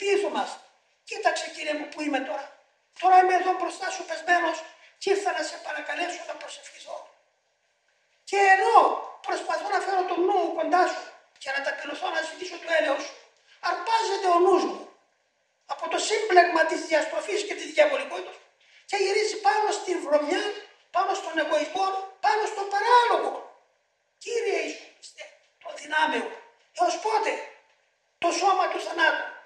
πίσω μας. Κοίταξε κύριε μου που είμαι τώρα. Τώρα είμαι εδώ μπροστά σου πεσμένος και ήρθα να σε παρακαλέσω να προσευχηθώ. Και ενώ προσπαθώ να φέρω τον νου μου κοντά σου και να ταπεινωθώ να ζητήσω το έλεος σου, αρπάζεται ο νους μου από το σύμπλεγμα της διαστροφής και της διαβολικότητας και γυρίζει πάνω στην βρωμιά, πάνω στον εγωισμό, πάνω στον παράλογο. Κύριε Ιησού το δυνάμεο, Έως πότε το σώμα του θανάτου